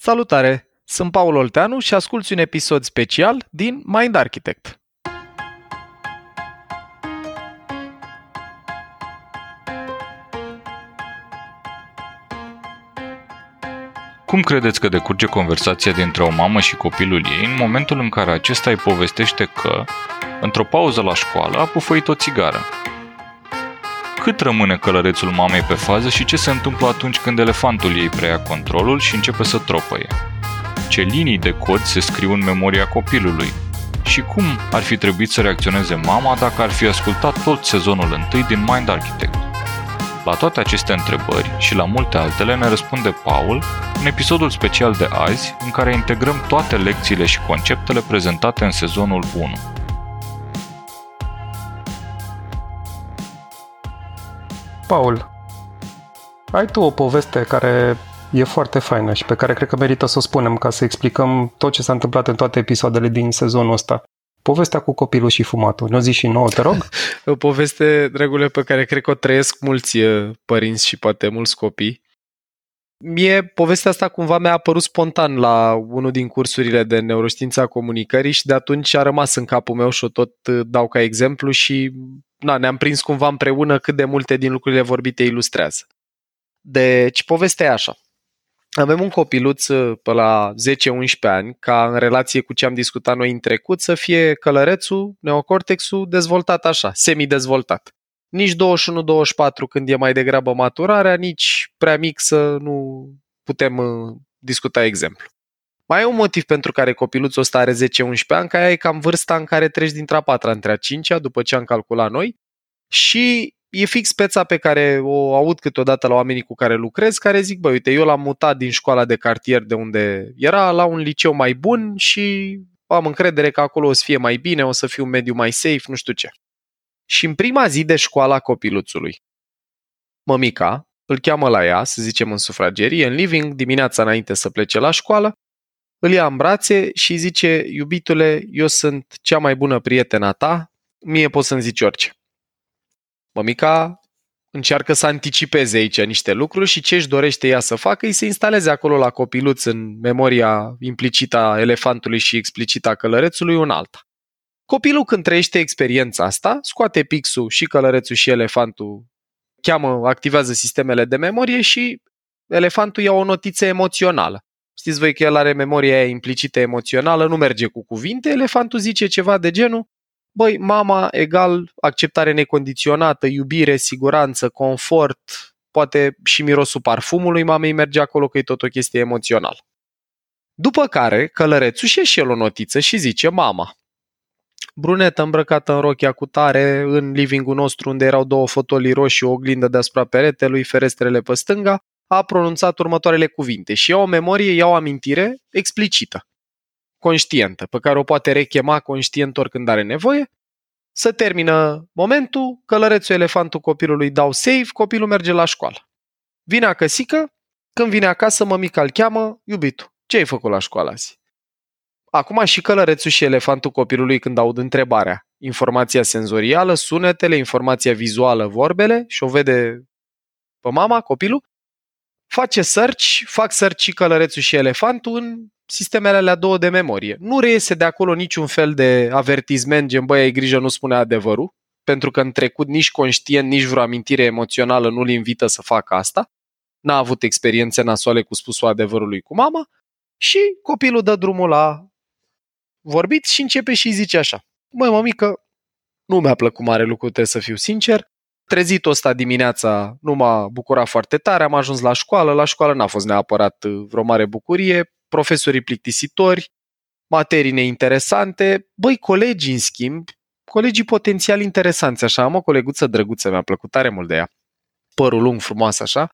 Salutare! Sunt Paul Olteanu și asculți un episod special din Mind Architect. Cum credeți că decurge conversația dintre o mamă și copilul ei în momentul în care acesta îi povestește că, într-o pauză la școală, a pufăit o țigară? Cât rămâne călărețul mamei pe fază și ce se întâmplă atunci când elefantul ei preia controlul și începe să tropăie? Ce linii de cod se scriu în memoria copilului? Și cum ar fi trebuit să reacționeze mama dacă ar fi ascultat tot sezonul întâi din Mind Architect? La toate aceste întrebări și la multe altele ne răspunde Paul în episodul special de azi în care integrăm toate lecțiile și conceptele prezentate în sezonul 1. Paul, ai tu o poveste care e foarte faină și pe care cred că merită să o spunem ca să explicăm tot ce s-a întâmplat în toate episoadele din sezonul ăsta. Povestea cu copilul și fumatul. Ne-o zi și nouă, te rog? o poveste, regulă pe care cred că o trăiesc mulți eh, părinți și poate mulți copii. Mie povestea asta cumva mi-a apărut spontan la unul din cursurile de neuroștiința comunicării și de atunci a rămas în capul meu și o tot eh, dau ca exemplu și na, ne-am prins cumva împreună cât de multe din lucrurile vorbite ilustrează. Deci, povestea e așa. Avem un copiluț uh, pe la 10-11 ani, ca în relație cu ce am discutat noi în trecut, să fie călărețul, neocortexul dezvoltat așa, semi-dezvoltat. Nici 21-24 când e mai degrabă maturarea, nici prea mic să nu putem uh, discuta exemplu. Mai e un motiv pentru care copiluțul ăsta are 10-11 ani, că aia e cam vârsta în care treci dintre a patra între a cincea, după ce am calculat noi, și e fix speța pe care o aud câteodată la oamenii cu care lucrez, care zic, băi, uite, eu l-am mutat din școala de cartier de unde era la un liceu mai bun și am încredere că acolo o să fie mai bine, o să fie un mediu mai safe, nu știu ce. Și în prima zi de școală a copiluțului, mămica îl cheamă la ea, să zicem în sufragerie, în living, dimineața înainte să plece la școală, îl ia în brațe și zice, iubitule, eu sunt cea mai bună prietena ta, mie poți să-mi zici orice. Mămica încearcă să anticipeze aici niște lucruri și ce își dorește ea să facă e să instaleze acolo la copiluț în memoria implicită a elefantului și explicită a călărețului un alta. Copilul când trăiește experiența asta, scoate pixul și călărețul și elefantul, cheamă, activează sistemele de memorie și elefantul ia o notiță emoțională. Știți voi că el are memoria aia implicită emoțională, nu merge cu cuvinte, elefantul zice ceva de genul băi, mama egal acceptare necondiționată, iubire, siguranță, confort, poate și mirosul parfumului mamei merge acolo că e tot o chestie emoțională. După care, călărețul și și el o notiță și zice, mama, brunetă îmbrăcată în rochia cu tare, în livingul nostru unde erau două fotolii roșii, o oglindă deasupra peretelui, ferestrele pe stânga, a pronunțat următoarele cuvinte și ia o memorie, ia o amintire explicită conștientă, pe care o poate rechema conștient oricând are nevoie, să termină momentul, călărețul elefantul copilului dau save, copilul merge la școală. Vine acăsică, când vine acasă, mămica îl cheamă, iubitul, ce ai făcut la școală azi? Acum și călărețul și elefantul copilului când aud întrebarea, informația senzorială, sunetele, informația vizuală, vorbele și o vede pe mama, copilul, face search, fac search și călărețul și elefantul în sistemele alea două de memorie. Nu reiese de acolo niciun fel de avertisment, gen băi, ai grijă, nu spune adevărul, pentru că în trecut nici conștient, nici vreo amintire emoțională nu-l invită să facă asta. N-a avut experiențe nasoale cu spusul adevărului cu mama și copilul dă drumul la vorbit și începe și zice așa. Măi, mămică, nu mi-a plăcut mare lucru, trebuie să fiu sincer. Trezit ăsta dimineața nu m-a bucurat foarte tare, am ajuns la școală, la școală n-a fost neapărat vreo mare bucurie, profesorii plictisitori, materii neinteresante. Băi, colegi, în schimb, colegii potențial interesanți, așa, am o coleguță drăguță, mi-a plăcut tare mult de ea. Părul lung, frumos, așa.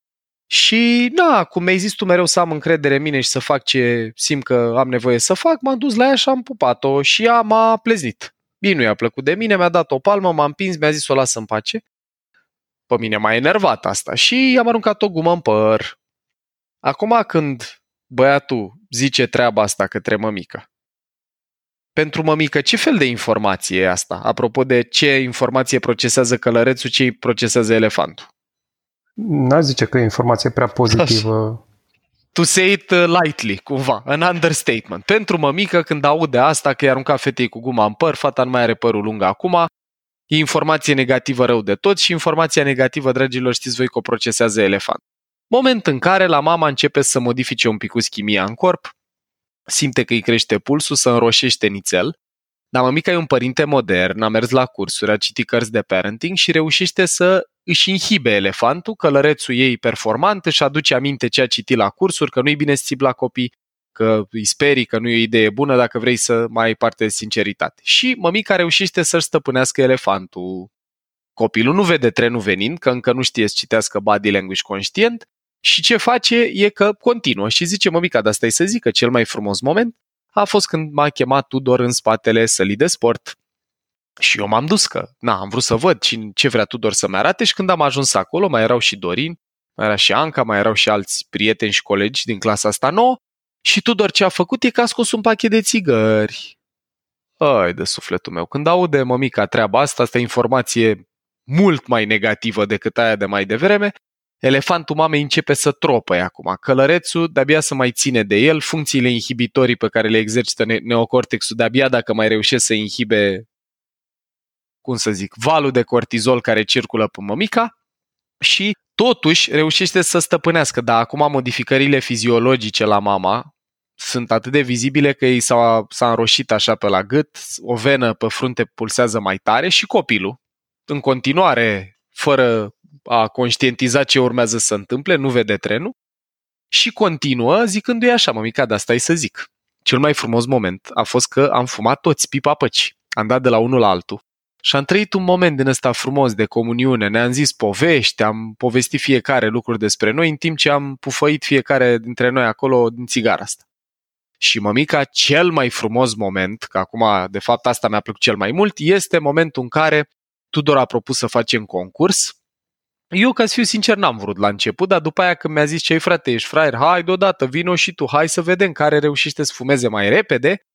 Și, na, cum mi-ai zis tu mereu să am încredere în mine și să fac ce simt că am nevoie să fac, m-am dus la ea și am pupat-o și ea m-a pleznit. Bine, nu i-a plăcut de mine, mi-a dat o palmă, m-a împins, mi-a zis o las în pace. Pe mine m-a enervat asta și i-am aruncat o gumă în păr. Acum când băiatul zice treaba asta către mămică. Pentru mămică, ce fel de informație e asta? Apropo de ce informație procesează călărețul, ce procesează elefantul? N-aș zice că e informație prea pozitivă. to say it uh, lightly, cumva, an understatement. Pentru mămică, când aude asta, că i-a aruncat fetei cu guma în păr, fata nu mai are părul lung acum, e informație negativă rău de tot și informația negativă, dragilor, știți voi că o procesează elefant. Moment în care la mama începe să modifice un pic chimia în corp, simte că îi crește pulsul, să înroșește nițel, dar mămica e un părinte modern, a mers la cursuri, a citit cărți de parenting și reușește să își inhibe elefantul, călărețul ei performant, își aduce aminte ce a citit la cursuri, că nu-i bine să la copii, că îi sperii, că nu e o idee bună dacă vrei să mai ai parte de sinceritate. Și mămica reușește să-și stăpânească elefantul. Copilul nu vede trenul venind, că încă nu știe să citească body language conștient și ce face e că continuă și zice mămica, dar asta e să zic că cel mai frumos moment a fost când m-a chemat Tudor în spatele sălii de sport. Și eu m-am dus că, na, am vrut să văd ce vrea Tudor să-mi arate și când am ajuns acolo, mai erau și Dorin, mai era și Anca, mai erau și alți prieteni și colegi din clasa asta nouă și Tudor ce a făcut e că a scos un pachet de țigări. Ai de sufletul meu, când aude mămica treaba asta, asta e informație mult mai negativă decât aia de mai devreme, elefantul mamei începe să tropăie acum. Călărețul de-abia să mai ține de el, funcțiile inhibitorii pe care le exercită neocortexul de-abia dacă mai reușește să inhibe, cum să zic, valul de cortizol care circulă pe mămica și totuși reușește să stăpânească. Dar acum modificările fiziologice la mama sunt atât de vizibile că ei s-a, s-a înroșit așa pe la gât, o venă pe frunte pulsează mai tare și copilul, în continuare, fără a conștientiza ce urmează să întâmple, nu vede trenul și continuă zicându-i așa, mămica, dar stai să zic. Cel mai frumos moment a fost că am fumat toți pipa păci. Am dat de la unul la altul și am trăit un moment din ăsta frumos de comuniune. Ne-am zis povești, am povestit fiecare lucruri despre noi, în timp ce am pufăit fiecare dintre noi acolo din țigara asta. Și mămica, cel mai frumos moment, că acum de fapt asta mi-a plăcut cel mai mult, este momentul în care Tudor a propus să facem concurs. Eu, ca să fiu sincer, n-am vrut la început, dar după aia când mi-a zis, ce frate, ești fraier, hai deodată, vino și tu, hai să vedem care reușește să fumeze mai repede,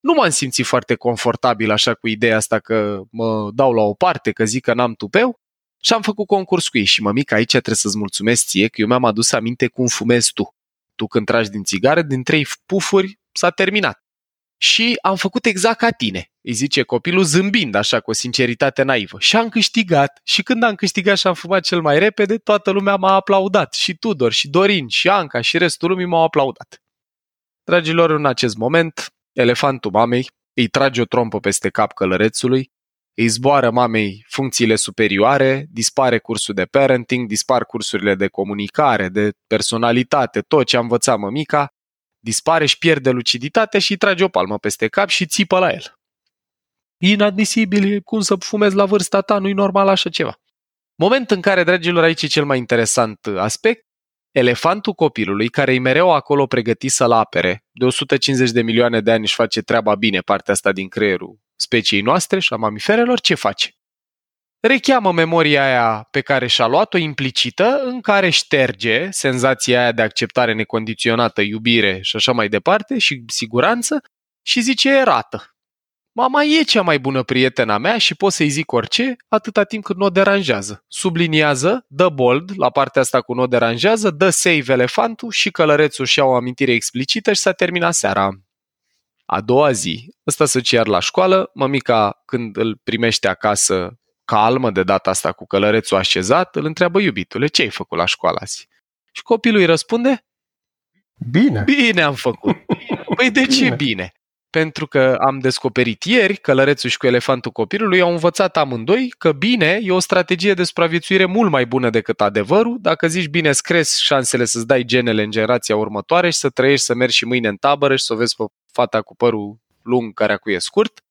nu m-am simțit foarte confortabil așa cu ideea asta că mă dau la o parte, că zic că n-am tupeu. Și am făcut concurs cu ei și mămică, aici trebuie să-ți mulțumesc ție că eu mi-am adus aminte cum fumezi tu. Tu când tragi din țigară, din trei pufuri s-a terminat. Și am făcut exact ca tine îi zice copilul zâmbind așa cu o sinceritate naivă. Și am câștigat. Și când am câștigat și am fumat cel mai repede, toată lumea m-a aplaudat. Și Tudor, și Dorin, și Anca, și restul lumii m-au aplaudat. Dragilor, în acest moment, elefantul mamei îi trage o trompă peste cap călărețului, îi zboară mamei funcțiile superioare, dispare cursul de parenting, dispar cursurile de comunicare, de personalitate, tot ce a învățat mămica, dispare și pierde luciditate și îi trage o palmă peste cap și țipă la el inadmisibil, cum să fumezi la vârsta ta, nu-i normal așa ceva. Moment în care, dragilor, aici e cel mai interesant aspect, elefantul copilului, care e mereu acolo pregătit să-l apere, de 150 de milioane de ani își face treaba bine partea asta din creierul speciei noastre și a mamiferelor, ce face? Recheamă memoria aia pe care și-a luat-o implicită, în care șterge senzația aia de acceptare necondiționată, iubire și așa mai departe și siguranță și zice erată. Mama e cea mai bună prietena mea și pot să-i zic orice atâta timp cât nu o deranjează. Subliniază, dă bold la partea asta cu nu o deranjează, dă save elefantul și călărețul și o amintire explicită și s-a terminat seara. A doua zi, ăsta să iar la școală, mămica când îl primește acasă calmă de data asta cu călărețul așezat, îl întreabă iubitule, ce ai făcut la școală azi? Și copilul îi răspunde, Bine. Bine am făcut. Păi de ce bine? pentru că am descoperit ieri, călărețul și cu elefantul copilului au învățat amândoi că bine e o strategie de supraviețuire mult mai bună decât adevărul. Dacă zici bine, îți crezi șansele să-ți dai genele în generația următoare și să trăiești, să mergi și mâine în tabără și să o vezi pe fata cu părul lung care acu e scurt.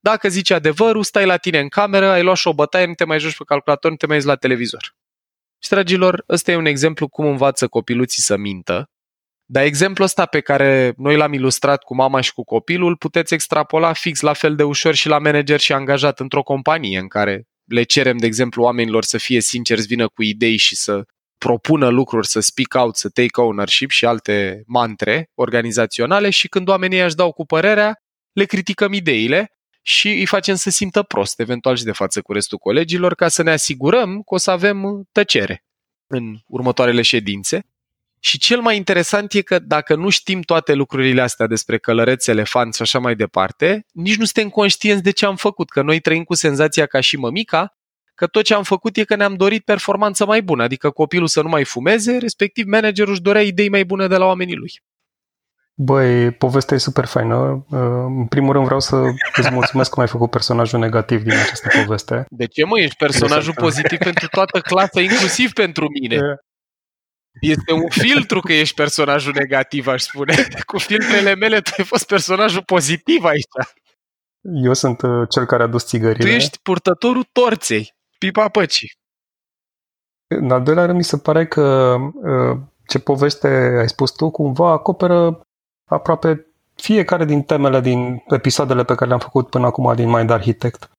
Dacă zici adevărul, stai la tine în cameră, ai luat și o bătaie, nu te mai joci pe calculator, nu te mai uiți la televizor. Și, dragilor, ăsta e un exemplu cum învață copiluții să mintă dar exemplul ăsta pe care noi l-am ilustrat cu mama și cu copilul, puteți extrapola fix la fel de ușor și la manager și angajat într-o companie în care le cerem, de exemplu, oamenilor să fie sinceri, să vină cu idei și să propună lucruri, să speak out, să take ownership și alte mantre organizaționale și când oamenii își dau cu părerea, le criticăm ideile și îi facem să simtă prost, eventual și de față cu restul colegilor, ca să ne asigurăm că o să avem tăcere în următoarele ședințe. Și cel mai interesant e că dacă nu știm toate lucrurile astea despre călăreți, elefanți și așa mai departe, nici nu suntem conștienți de ce am făcut, că noi trăim cu senzația ca și mămica, că tot ce am făcut e că ne-am dorit performanță mai bună, adică copilul să nu mai fumeze, respectiv managerul își dorea idei mai bune de la oamenii lui. Băi, povestea e super faină. Uh, în primul rând vreau să îți mulțumesc că m-ai făcut personajul negativ din această poveste. De ce, mă? Ești personajul pozitiv pentru toată clasa, inclusiv pentru mine. Este un filtru că ești personajul negativ, aș spune. Cu filtrele mele tu ai fost personajul pozitiv aici. Eu sunt uh, cel care a dus țigările. Tu ești purtătorul torței, pipa păcii. În al doilea rând, mi se pare că uh, ce poveste ai spus tu cumva acoperă aproape fiecare din temele din episoadele pe care le-am făcut până acum din Mind Architect.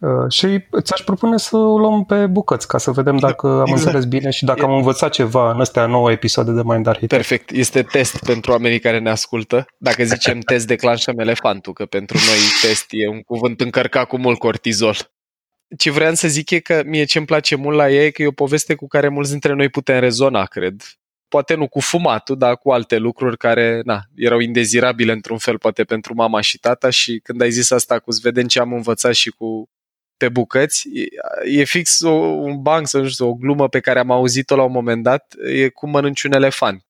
Uh, și ți-aș propune să o luăm pe bucăți ca să vedem dacă am exact. înțeles bine și dacă am învățat ceva în astea nouă episoade de Mind Architect. Perfect. Este test pentru oamenii care ne ascultă. Dacă zicem test, declanșăm elefantul, că pentru noi test e un cuvânt încărcat cu mult cortizol. Ce vreau să zic e că mie ce îmi place mult la ea e că e o poveste cu care mulți dintre noi putem rezona, cred poate nu cu fumatul, dar cu alte lucruri care na, erau indezirabile într-un fel, poate pentru mama și tata și când ai zis asta cu vedem ce am învățat și cu pe bucăți, e, e fix o, un banc, să nu știu, o glumă pe care am auzit-o la un moment dat, e cum mănânci un elefant.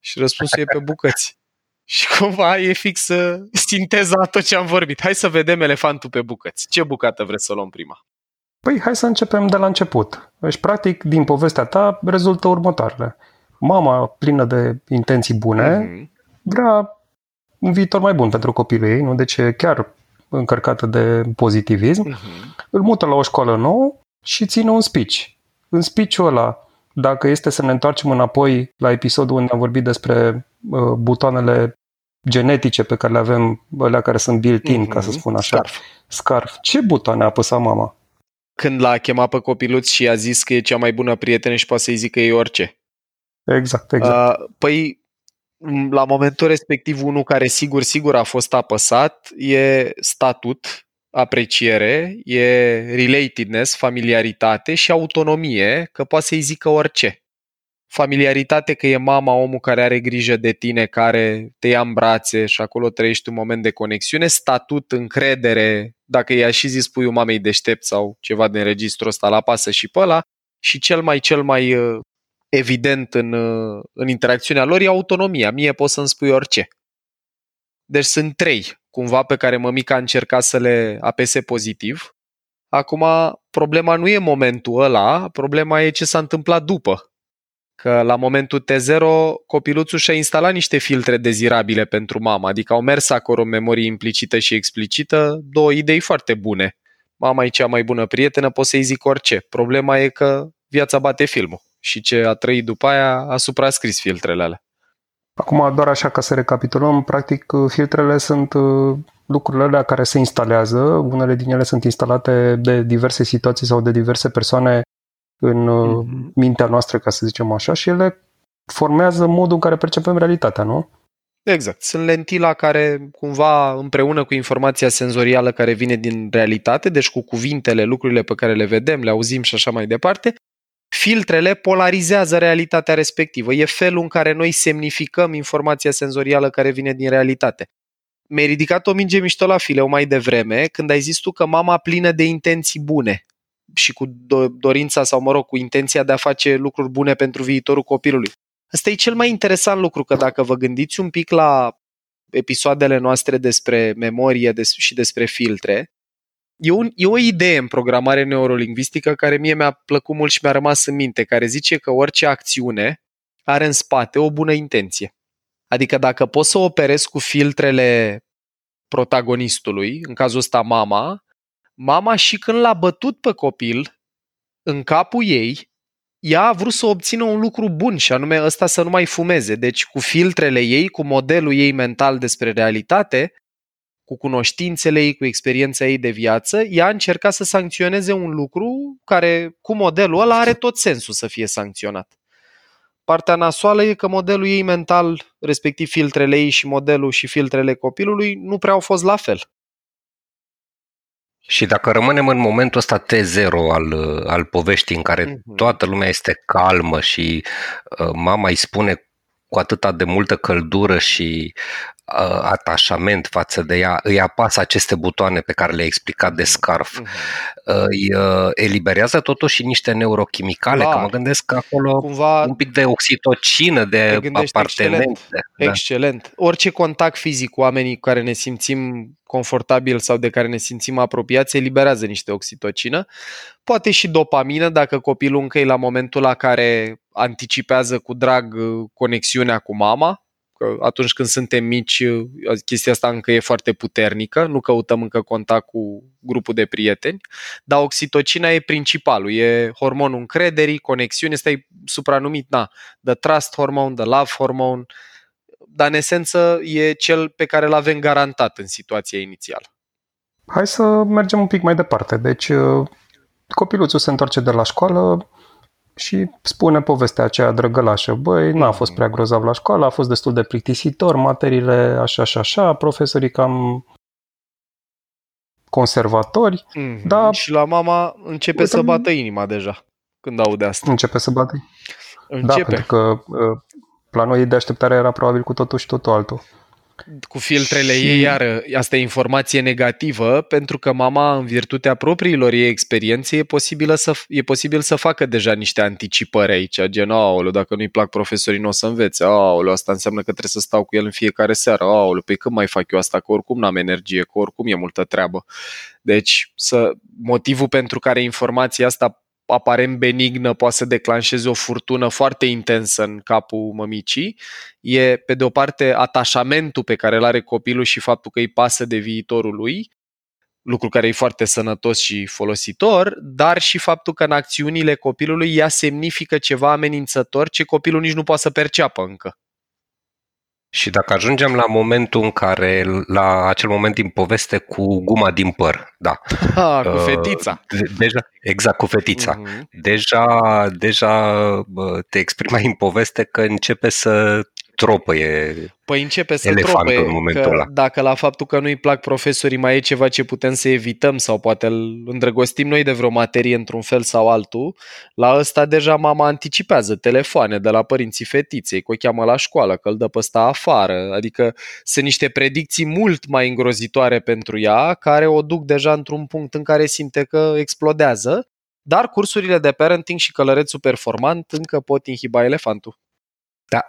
Și răspunsul e pe bucăți. Și cumva e fix uh, sinteza tot ce am vorbit. Hai să vedem elefantul pe bucăți. Ce bucată vreți să luăm prima? Păi hai să începem de la început. Deci, practic, din povestea ta rezultă următoarele mama plină de intenții bune mm-hmm. vrea un viitor mai bun pentru copilul ei, nu? Deci e chiar încărcată de pozitivism. Mm-hmm. Îl mută la o școală nouă și ține un speech. În speech-ul ăla, dacă este să ne întoarcem înapoi la episodul unde am vorbit despre uh, butoanele genetice pe care le avem, alea care sunt built-in, mm-hmm. ca să mhm. spun așa. Scarf. Scarf. Ce butoane a apăsat mama? Când l-a chemat pe copiluț și a zis că e cea mai bună prietenă și poate să-i zică ei orice. Exact, exact. Uh, păi, la momentul respectiv, unul care sigur, sigur a fost apăsat e statut, apreciere, e relatedness, familiaritate și autonomie, că poate să-i zică orice. Familiaritate că e mama, omul care are grijă de tine, care te ia în brațe și acolo trăiești un moment de conexiune. Statut, încredere, dacă i-a și zis puiul mamei deștept sau ceva din registrul ăsta, la pasă și pe ăla. Și cel mai, cel mai uh, evident în, în interacțiunea lor e autonomia. Mie poți să-mi spui orice. Deci sunt trei, cumva, pe care mămica a încercat să le apese pozitiv. Acum, problema nu e momentul ăla, problema e ce s-a întâmplat după. Că la momentul T0, copiluțul și-a instalat niște filtre dezirabile pentru mama, adică au mers acolo în memorie implicită și explicită două idei foarte bune. Mama e cea mai bună prietenă, pot să-i zic orice. Problema e că viața bate filmul și ce a trăit după aia a suprascris filtrele alea. Acum, doar așa ca să recapitulăm, practic filtrele sunt uh, lucrurile alea care se instalează, unele din ele sunt instalate de diverse situații sau de diverse persoane în mm-hmm. mintea noastră, ca să zicem așa, și ele formează modul în care percepem realitatea, nu? Exact. Sunt lentila care cumva împreună cu informația senzorială care vine din realitate, deci cu cuvintele, lucrurile pe care le vedem, le auzim și așa mai departe, filtrele polarizează realitatea respectivă. E felul în care noi semnificăm informația senzorială care vine din realitate. Mi-ai ridicat o minge mișto la fileu mai devreme când ai zis tu că mama plină de intenții bune și cu dorința sau, mă rog, cu intenția de a face lucruri bune pentru viitorul copilului. Ăsta e cel mai interesant lucru, că dacă vă gândiți un pic la episoadele noastre despre memorie și despre filtre, E, un, e o idee în programare neurolingvistică care mie mi-a plăcut mult și mi-a rămas în minte, care zice că orice acțiune are în spate o bună intenție. Adică dacă poți să operezi cu filtrele protagonistului, în cazul ăsta mama, mama și când l-a bătut pe copil, în capul ei, ea a vrut să obțină un lucru bun și anume ăsta să nu mai fumeze. Deci cu filtrele ei, cu modelul ei mental despre realitate, cu cunoștințele ei, cu experiența ei de viață, ea a încercat să sancționeze un lucru care, cu modelul ăla, are tot sensul să fie sancționat. Partea nasoală e că modelul ei mental, respectiv filtrele ei și modelul și filtrele copilului, nu prea au fost la fel. Și dacă rămânem în momentul ăsta T0 al, al poveștii în care uh-huh. toată lumea este calmă și uh, mama îi spune cu atâta de multă căldură și uh, atașament față de ea, îi apasă aceste butoane pe care le-ai explicat de scarf, uh-huh. îi uh, eliberează totuși niște neurochimicale, Clar. că mă gândesc că acolo Cumva un pic de oxitocină, de apartenență. Excelent. Da. excelent. Orice contact fizic cu oamenii cu care ne simțim confortabil sau de care ne simțim apropiați, eliberează niște oxitocină. Poate și dopamină, dacă copilul încă e la momentul la care anticipează cu drag uh, conexiunea cu mama, că atunci când suntem mici, uh, chestia asta încă e foarte puternică, nu căutăm încă contact cu grupul de prieteni, dar oxitocina e principalul, e hormonul încrederii, conexiune, ăsta e supranumit, na, the trust hormone, the love hormone, dar în esență e cel pe care îl avem garantat în situația inițială. Hai să mergem un pic mai departe. Deci, uh, copiluțul se întoarce de la școală și spune povestea aceea drăgălașă. Băi, n-a fost prea grozav la școală, a fost destul de plictisitor, materiile așa și așa, profesorii cam conservatori, mm-hmm. dar... Și la mama începe Uite, să bată inima deja când aude asta. Începe să bată. Începe. Da, pentru că uh, planul ei de așteptare era probabil cu totul și totul altul. Cu filtrele și... ei, iar asta e informație negativă, pentru că mama, în virtutea propriilor ei experiențe, e, posibil să, e posibil să facă deja niște anticipări aici, gen, aoleu, dacă nu-i plac profesorii, nu o să învețe, aoleu, asta înseamnă că trebuie să stau cu el în fiecare seară, aoleu, pe când mai fac eu asta, că oricum n-am energie, că oricum e multă treabă. Deci, să, motivul pentru care informația asta aparent benignă poate să declanșeze o furtună foarte intensă în capul mămicii, e pe de o parte atașamentul pe care îl are copilul și faptul că îi pasă de viitorul lui, lucru care e foarte sănătos și folositor, dar și faptul că în acțiunile copilului ea semnifică ceva amenințător ce copilul nici nu poate să perceapă încă. Și dacă ajungem la momentul în care, la acel moment din poveste cu guma din păr, da. Ha, cu uh, fetița. deja, exact, cu fetița. Uh-huh. Deja, deja te exprima în poveste că începe să tropăie Păi începe să tropăie, în momentul că ăla. dacă la faptul că nu-i plac profesorii mai e ceva ce putem să evităm sau poate îl îndrăgostim noi de vreo materie într-un fel sau altul, la ăsta deja mama anticipează telefoane de la părinții fetiței, că o cheamă la școală, că îl dă pe ăsta afară, adică sunt niște predicții mult mai îngrozitoare pentru ea, care o duc deja într-un punct în care simte că explodează, dar cursurile de parenting și călărețul performant încă pot inhiba elefantul. Da,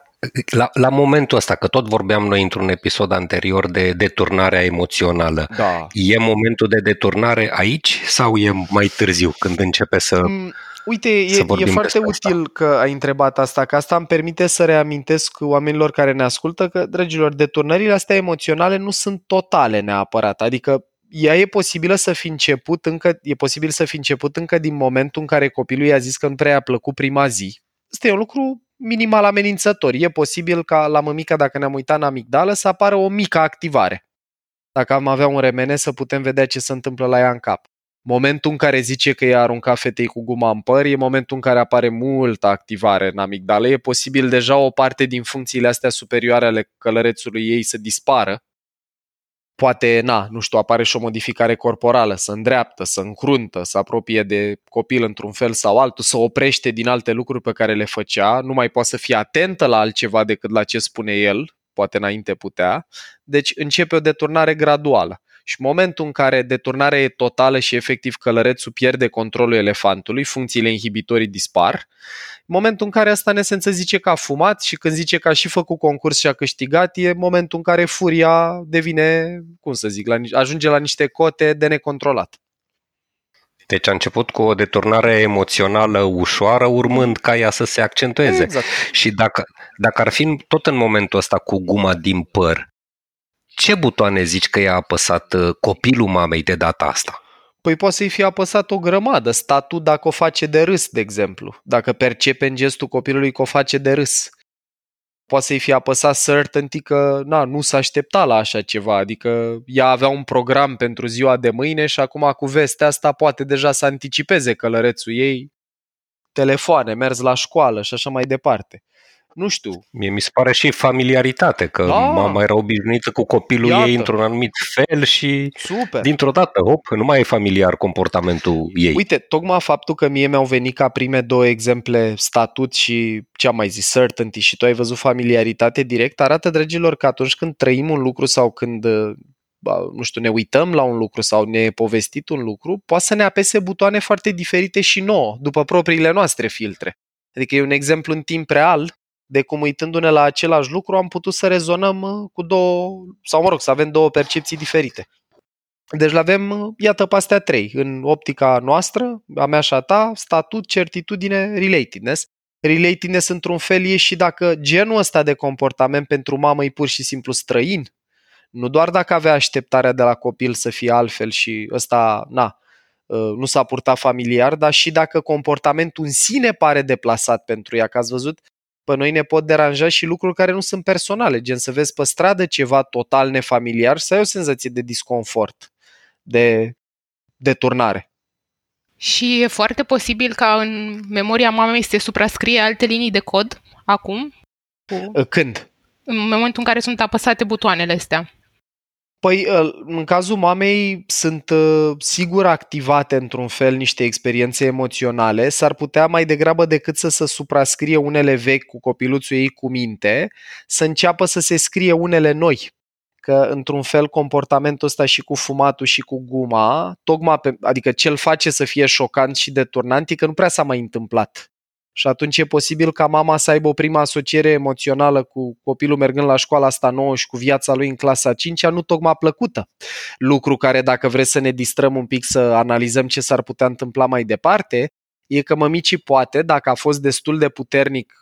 la, la momentul ăsta, că tot vorbeam noi într-un episod anterior de deturnarea emoțională, da. e momentul de deturnare aici sau e mai târziu când începe să... Mm, uite, e, e foarte util asta. că ai întrebat asta, că asta îmi permite să reamintesc oamenilor care ne ascultă că, dragilor, deturnările astea emoționale nu sunt totale neapărat, adică ea e posibilă să fi început încă, e posibil să fi început încă din momentul în care copilul i-a zis că nu prea a plăcut prima zi. Asta e un lucru minimal amenințător. E posibil ca la mămica, dacă ne-am uitat în amigdală, să apară o mică activare. Dacă am avea un remene, să putem vedea ce se întâmplă la ea în cap. Momentul în care zice că i-a aruncat fetei cu guma în păr e momentul în care apare multă activare în amigdală. E posibil deja o parte din funcțiile astea superioare ale călărețului ei să dispară poate, na, nu știu, apare și o modificare corporală, să îndreaptă, să încruntă, să apropie de copil într-un fel sau altul, să oprește din alte lucruri pe care le făcea, nu mai poate să fie atentă la altceva decât la ce spune el, poate înainte putea, deci începe o deturnare graduală. Și momentul în care deturnarea e totală și efectiv călărețul pierde controlul elefantului, funcțiile inhibitorii dispar, momentul în care asta în esență zice că a fumat și când zice că a și făcut concurs și a câștigat, e momentul în care furia devine, cum să zic, la, ajunge la niște cote de necontrolat. Deci a început cu o deturnare emoțională ușoară, urmând ca ea să se accentueze. Exact. Și dacă, dacă ar fi tot în momentul ăsta cu guma din păr, ce butoane zici că i-a apăsat uh, copilul mamei de data asta? Păi poate să-i fie apăsat o grămadă. Statul dacă o face de râs, de exemplu. Dacă percepe în gestul copilului că o face de râs. Poate să-i fie apăsat certainty că na, nu s-a aștepta la așa ceva. Adică ea avea un program pentru ziua de mâine și acum cu vestea asta poate deja să anticipeze călărețul ei telefoane, mers la școală și așa mai departe. Nu știu. Mie mi se pare și familiaritate, că da. mama era obișnuită cu copilul Iată. ei într-un anumit fel și Super. dintr-o dată, hop, nu mai e familiar comportamentul ei. Uite, tocmai faptul că mie mi-au venit ca prime două exemple statut și ce am mai zis, certainty și tu ai văzut familiaritate direct, arată, dragilor, că atunci când trăim un lucru sau când nu știu, ne uităm la un lucru sau ne e povestit un lucru, poate să ne apese butoane foarte diferite și nouă, după propriile noastre filtre. Adică e un exemplu în timp real de cum uitându-ne la același lucru am putut să rezonăm uh, cu două, sau mă rog, să avem două percepții diferite. Deci le avem, uh, iată, pe astea trei. În optica noastră, a mea și a ta, statut, certitudine, relatedness. Relatedness într-un fel e și dacă genul ăsta de comportament pentru mamă e pur și simplu străin, nu doar dacă avea așteptarea de la copil să fie altfel și ăsta, na, uh, nu s-a purtat familiar, dar și dacă comportamentul în sine pare deplasat pentru ea, că ați văzut, pe noi ne pot deranja și lucruri care nu sunt personale, gen să vezi pe stradă ceva total nefamiliar să ai o senzație de disconfort, de deturnare. Și e foarte posibil ca în memoria mamei să se suprascrie alte linii de cod acum? Când? În momentul în care sunt apăsate butoanele astea. Păi, ă, în cazul mamei sunt ă, sigur activate într-un fel niște experiențe emoționale, s-ar putea mai degrabă decât să se suprascrie unele vechi cu copiluțul ei cu minte, să înceapă să se scrie unele noi. Că, într-un fel, comportamentul ăsta și cu fumatul și cu guma, tocmai pe, adică ce îl face să fie șocant și deturnant, e că nu prea s-a mai întâmplat și atunci e posibil ca mama să aibă o prima asociere emoțională cu copilul mergând la școala asta nouă și cu viața lui în clasa 5 nu tocmai plăcută. Lucru care, dacă vreți să ne distrăm un pic să analizăm ce s-ar putea întâmpla mai departe, e că mămicii poate, dacă a fost destul de puternic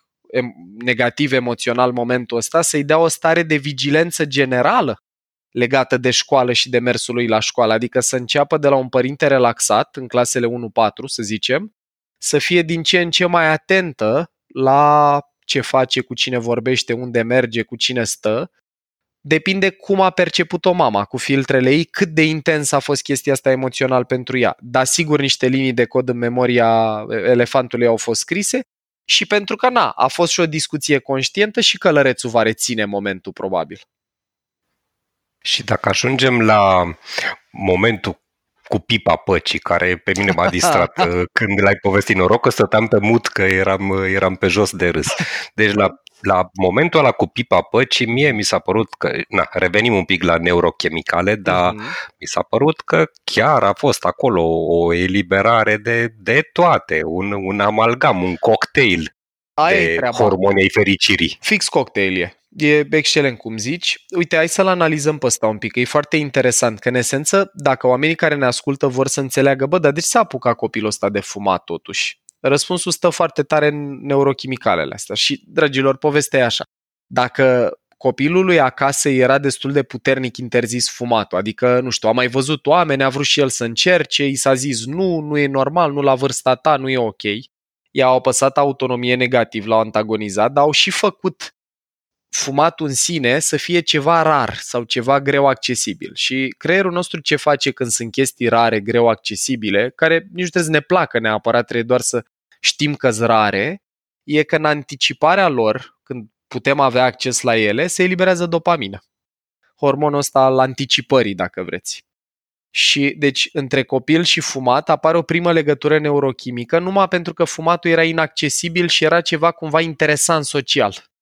negativ emoțional momentul ăsta, să-i dea o stare de vigilență generală legată de școală și de mersul lui la școală, adică să înceapă de la un părinte relaxat, în clasele 1-4, să zicem, să fie din ce în ce mai atentă la ce face, cu cine vorbește, unde merge, cu cine stă. Depinde cum a perceput-o mama cu filtrele ei, cât de intens a fost chestia asta emoțional pentru ea. Dar sigur niște linii de cod în memoria elefantului au fost scrise și pentru că, na, a fost și o discuție conștientă și călărețul va reține momentul probabil. Și dacă ajungem la momentul cu pipa păcii, care pe mine m-a distrat uh, când l-ai povestit noroc că stăteam pe mut că eram, uh, eram pe jos de râs. Deci la, la momentul ăla cu pipa păcii, mie mi s-a părut că, na, revenim un pic la neurochimicale, dar uh-huh. mi s-a părut că chiar a fost acolo o eliberare de, de toate, un, un amalgam, un cocktail Aia de hormoni ai fericirii. Fix cocktail e. E excelent cum zici. Uite, hai să-l analizăm pe ăsta un pic, că e foarte interesant, că în esență, dacă oamenii care ne ascultă vor să înțeleagă, bă, dar de ce s-a apucat copilul ăsta de fumat totuși? Răspunsul stă foarte tare în neurochimicalele astea. Și, dragilor, povestea e așa. Dacă copilul lui acasă era destul de puternic interzis fumatul, adică, nu știu, a mai văzut oameni, a vrut și el să încerce, i s-a zis nu, nu e normal, nu la vârsta ta, nu e ok, i-au apăsat autonomie negativ, l-au antagonizat, dar au și făcut fumatul în sine să fie ceva rar sau ceva greu accesibil. Și creierul nostru ce face când sunt chestii rare, greu accesibile, care nici nu trebuie să ne placă neapărat, trebuie doar să știm că sunt rare, e că în anticiparea lor, când putem avea acces la ele, se eliberează dopamină. Hormonul ăsta al anticipării, dacă vreți. Și deci între copil și fumat apare o primă legătură neurochimică numai pentru că fumatul era inaccesibil și era ceva cumva interesant social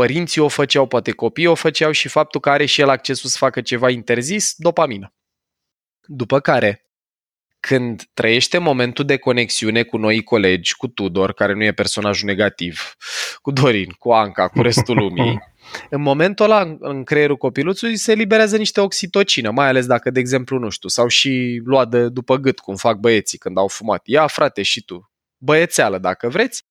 părinții o făceau, poate copiii o făceau și faptul că are și el accesul să facă ceva interzis, dopamină. După care, când trăiește momentul de conexiune cu noi colegi, cu Tudor, care nu e personajul negativ, cu Dorin, cu Anca, cu restul lumii, în momentul ăla, în creierul copiluțului, se eliberează niște oxitocină, mai ales dacă, de exemplu, nu știu, sau și luat de după gât, cum fac băieții când au fumat. Ia, frate, și tu. Băiețeală, dacă vreți,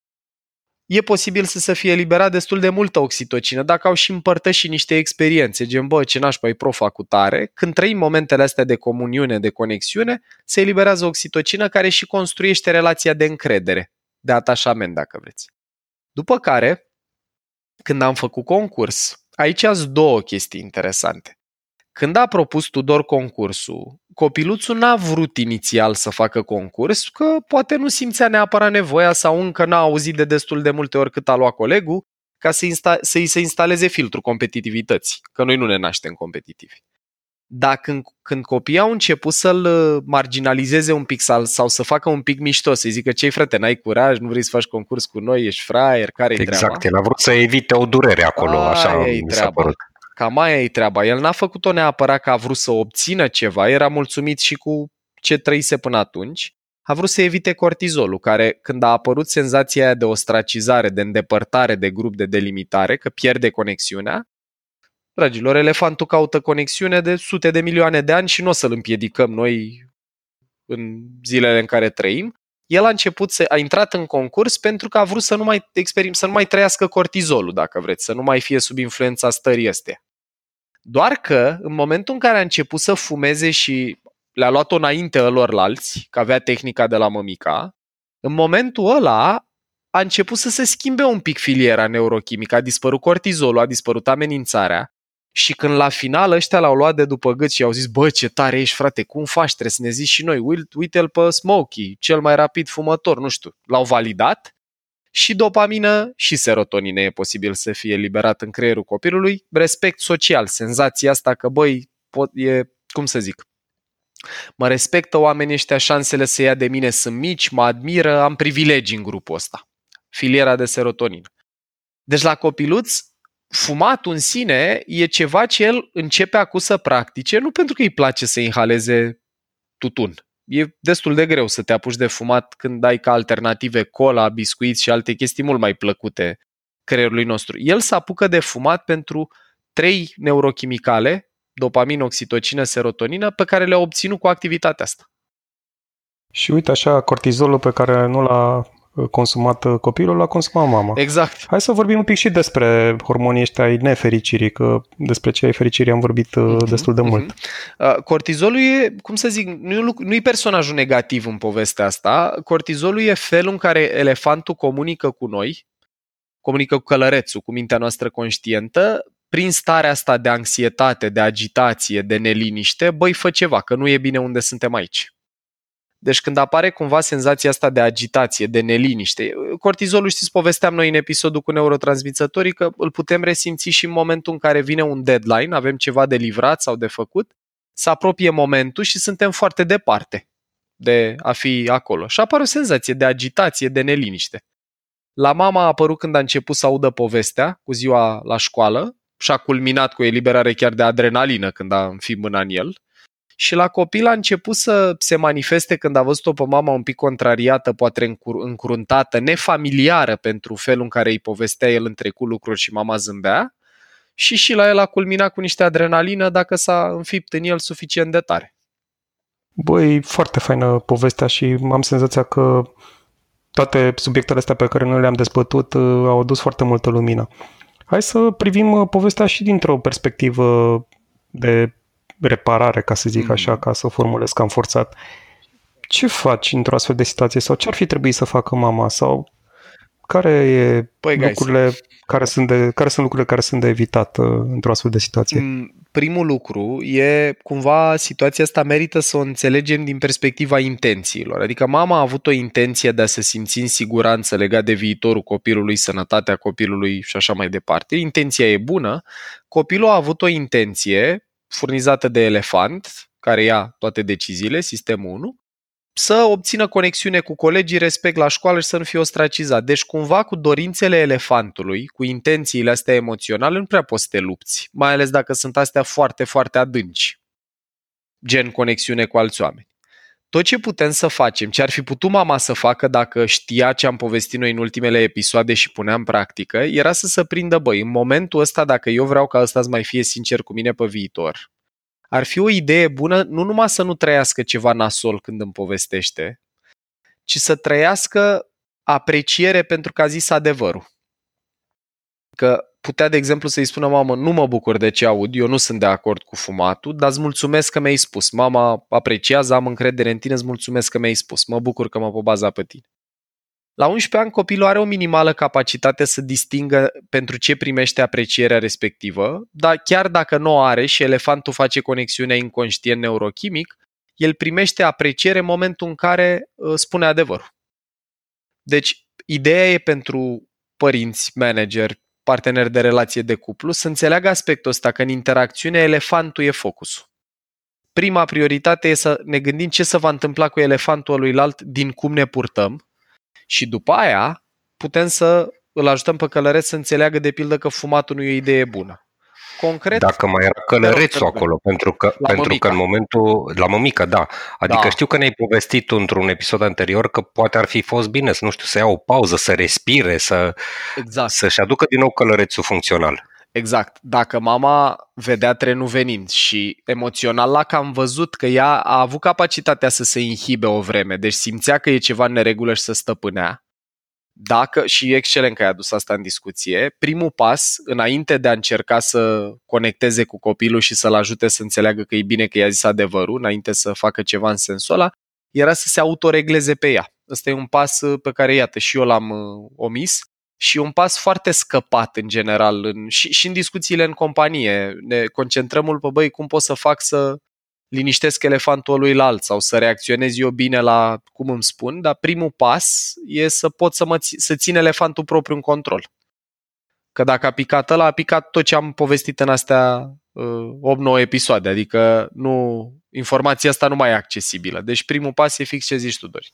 e posibil să se fie eliberat destul de multă oxitocină dacă au și împărtășit niște experiențe, gen, bă, ce nașpa e profa cu tare, când trăim momentele astea de comuniune, de conexiune, se eliberează oxitocină care și construiește relația de încredere, de atașament, dacă vreți. După care, când am făcut concurs, aici sunt două chestii interesante. Când a propus Tudor concursul, copiluțul n-a vrut inițial să facă concurs, că poate nu simțea neapărat nevoia sau încă n-a auzit de destul de multe ori cât a luat colegul, ca să, insta- să îi se instaleze filtrul competitivității, că noi nu ne naștem competitivi. Dar când, când copiii au început să-l uh, marginalizeze un pic sau, sau să facă un pic mișto, să zică ce frate, n-ai curaj, nu vrei să faci concurs cu noi, ești fraier, care e Exact, treaba? el a vrut să evite o durere acolo, Aia așa e mi s-a treaba. părut. Cam aia e treaba. El n-a făcut-o neapărat că a vrut să obțină ceva, era mulțumit și cu ce trăise până atunci. A vrut să evite cortizolul, care când a apărut senzația aia de ostracizare, de îndepărtare de grup, de delimitare, că pierde conexiunea, dragilor, elefantul caută conexiune de sute de milioane de ani și nu o să-l împiedicăm noi în zilele în care trăim. El a început să a intrat în concurs pentru că a vrut să nu mai experim, să nu mai trăiască cortizolul, dacă vreți, să nu mai fie sub influența stării astea. Doar că, în momentul în care a început să fumeze și le-a luat-o înainte alorlalți, că avea tehnica de la mămica, în momentul ăla a început să se schimbe un pic filiera neurochimică, a dispărut cortizolul, a dispărut amenințarea și când la final ăștia l-au luat de după gât și au zis, bă, ce tare ești, frate, cum faci, trebuie să ne zici și noi, uite-l pe Smokey, cel mai rapid fumător, nu știu, l-au validat și dopamină și serotonină e posibil să fie liberat în creierul copilului, respect social, senzația asta că, băi, pot, e, cum să zic, mă respectă oamenii ăștia, șansele să ia de mine sunt mici, mă admiră, am privilegii în grupul ăsta. Filiera de serotonină. Deci la copiluț, fumatul în sine e ceva ce el începe acum să practice, nu pentru că îi place să inhaleze tutun. E destul de greu să te apuci de fumat când ai ca alternative cola, biscuiți și alte chestii mult mai plăcute creierului nostru. El se apucă de fumat pentru trei neurochimicale, dopamină, oxitocină, serotonină, pe care le-a obținut cu activitatea asta. Și uite așa, cortizolul pe care nu l-a consumat copilul, l-a consumat mama. Exact. Hai să vorbim un pic și despre hormonii ăștia ai nefericirii, că despre ce ai fericirii am vorbit uh-huh, destul de mult. Uh-huh. Cortizolul e, cum să zic, nu, nu e personajul negativ în povestea asta. Cortizolul e felul în care elefantul comunică cu noi, comunică cu călărețul, cu mintea noastră conștientă, prin starea asta de anxietate, de agitație, de neliniște, băi, fă ceva, că nu e bine unde suntem aici. Deci când apare cumva senzația asta de agitație, de neliniște, cortizolul, știți, povesteam noi în episodul cu neurotransmițătorii că îl putem resimți și în momentul în care vine un deadline, avem ceva de livrat sau de făcut, să apropie momentul și suntem foarte departe de a fi acolo. Și apare o senzație de agitație, de neliniște. La mama a apărut când a început să audă povestea cu ziua la școală și a culminat cu eliberare chiar de adrenalină când a înfi mâna în el. Și la copil a început să se manifeste când a văzut-o pe mama un pic contrariată, poate încur- încruntată, nefamiliară pentru felul în care îi povestea el în trecut lucruri și mama zâmbea. Și și la el a culminat cu niște adrenalină dacă s-a înfipt în el suficient de tare. Băi, foarte faină povestea și am senzația că toate subiectele astea pe care noi le-am dezbătut uh, au adus foarte multă lumină. Hai să privim uh, povestea și dintr-o perspectivă de reparare, ca să zic mm. așa, ca să o formulez cam forțat. Ce faci într-o astfel de situație sau ce ar fi trebuit să facă mama sau care e păi, lucrurile guys. care sunt de care sunt lucrurile care sunt de evitat uh, într-o astfel de situație? Primul lucru e cumva situația asta merită să o înțelegem din perspectiva intențiilor. Adică mama a avut o intenție de a se simți în siguranță legat de viitorul copilului, sănătatea copilului și așa mai departe. Intenția e bună. Copilul a avut o intenție furnizată de elefant, care ia toate deciziile, sistemul 1, să obțină conexiune cu colegii, respect la școală și să nu fie ostracizat. Deci cumva cu dorințele elefantului, cu intențiile astea emoționale, nu prea poți să te lupți, mai ales dacă sunt astea foarte, foarte adânci, gen conexiune cu alți oameni. Tot ce putem să facem, ce ar fi putut mama să facă dacă știa ce am povestit noi în ultimele episoade și punea în practică, era să se prindă, băi, în momentul ăsta, dacă eu vreau ca ăsta să mai fie sincer cu mine pe viitor, ar fi o idee bună nu numai să nu trăiască ceva nasol când îmi povestește, ci să trăiască apreciere pentru că a zis adevărul. Că putea, de exemplu, să-i spună mamă, nu mă bucur de ce aud, eu nu sunt de acord cu fumatul, dar îți mulțumesc că mi-ai spus. Mama apreciază, am încredere în tine, îți mulțumesc că mi-ai spus. Mă bucur că mă pot baza pe tine. La 11 ani, copilul are o minimală capacitate să distingă pentru ce primește aprecierea respectivă, dar chiar dacă nu o are și elefantul face conexiunea inconștient neurochimic, el primește apreciere în momentul în care uh, spune adevărul. Deci, ideea e pentru părinți, manageri, partener de relație de cuplu să înțeleagă aspectul ăsta, că în interacțiune elefantul e focusul. Prima prioritate e să ne gândim ce se va întâmpla cu elefantul alt din cum ne purtăm și după aia putem să îl ajutăm pe călăreț să înțeleagă de pildă că fumatul nu e o idee bună. Concret, Dacă mai era călărețul acolo, pentru că, La pentru mămica. că în momentul, la mămică, da. Adică Da. știu că ne-ai povestit într-un episod anterior că poate ar fi fost bine să, nu știu, să ia o pauză, să respire, să, exact. să-și aducă din nou călărețul funcțional. Exact. Dacă mama vedea trenul venind și emoțional la că am văzut că ea a avut capacitatea să se inhibe o vreme, deci simțea că e ceva în neregulă și să stăpânea, dacă, și e excelent că ai adus asta în discuție, primul pas, înainte de a încerca să conecteze cu copilul și să-l ajute să înțeleagă că e bine că i-a zis adevărul, înainte să facă ceva în sensul ăla, era să se autoregleze pe ea. Ăsta e un pas uh, pe care, iată, și eu l-am uh, omis și un pas foarte scăpat în general în, și, și în discuțiile în companie. Ne concentrăm mult pe băi, cum pot să fac să liniștesc elefantul lui alt sau să reacționez eu bine la cum îmi spun, dar primul pas e să pot să, mă, ți- să țin elefantul propriu în control. Că dacă a picat ăla, a picat tot ce am povestit în astea uh, 8-9 episoade, adică nu, informația asta nu mai e accesibilă. Deci primul pas e fix ce zici tu, Dorin.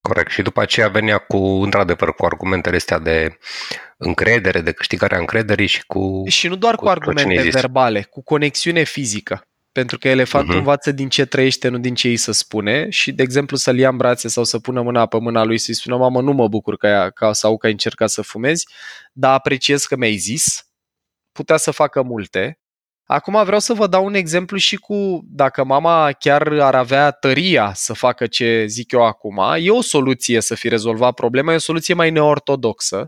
Corect. Și după aceea venea cu, într-adevăr, cu argumentele astea de încredere, de câștigarea încrederii și cu... Și nu doar cu cu, tot ce ne-ai argumente zis. verbale, cu conexiune fizică. Pentru că elefantul Mhm. învață din ce trăiește, nu din ce îi să spune și, de exemplu, să-l ia în brațe sau să pună mâna pe mâna lui să-i spună mamă, nu mă bucur că, ea, că sau că ai încercat să fumezi, dar apreciez că mi-ai zis, putea să facă multe. Acum vreau să vă dau un exemplu și cu dacă mama chiar ar avea tăria să facă ce zic eu acum, e o soluție să fi rezolvat problema, e o soluție mai neortodoxă.